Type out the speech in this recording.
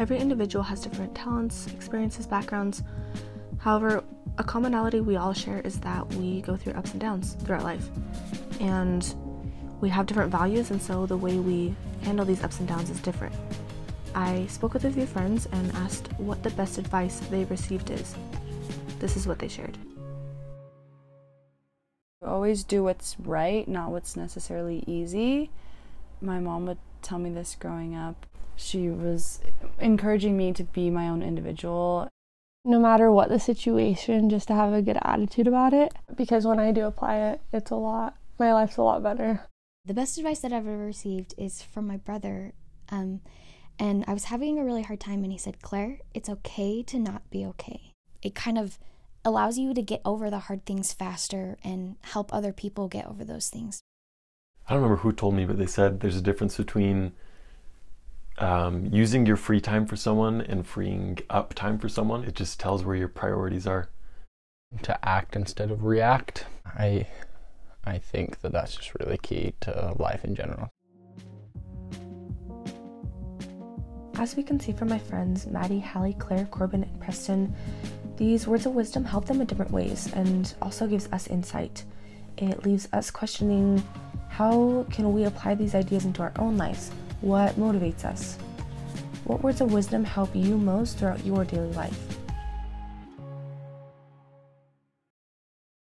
Every individual has different talents, experiences, backgrounds. However, a commonality we all share is that we go through ups and downs throughout life. And we have different values, and so the way we handle these ups and downs is different. I spoke with a few friends and asked what the best advice they've received is. This is what they shared. Always do what's right, not what's necessarily easy. My mom would tell me this growing up. She was encouraging me to be my own individual. No matter what the situation, just to have a good attitude about it. Because when I do apply it, it's a lot, my life's a lot better. The best advice that I've ever received is from my brother. Um, and I was having a really hard time, and he said, Claire, it's okay to not be okay. It kind of allows you to get over the hard things faster and help other people get over those things. I don't remember who told me, but they said there's a difference between um, using your free time for someone and freeing up time for someone. It just tells where your priorities are. To act instead of react. I, I think that that's just really key to life in general. As we can see from my friends Maddie, Hallie, Claire, Corbin, and Preston, these words of wisdom help them in different ways and also gives us insight. It leaves us questioning how can we apply these ideas into our own lives? What motivates us? What words of wisdom help you most throughout your daily life?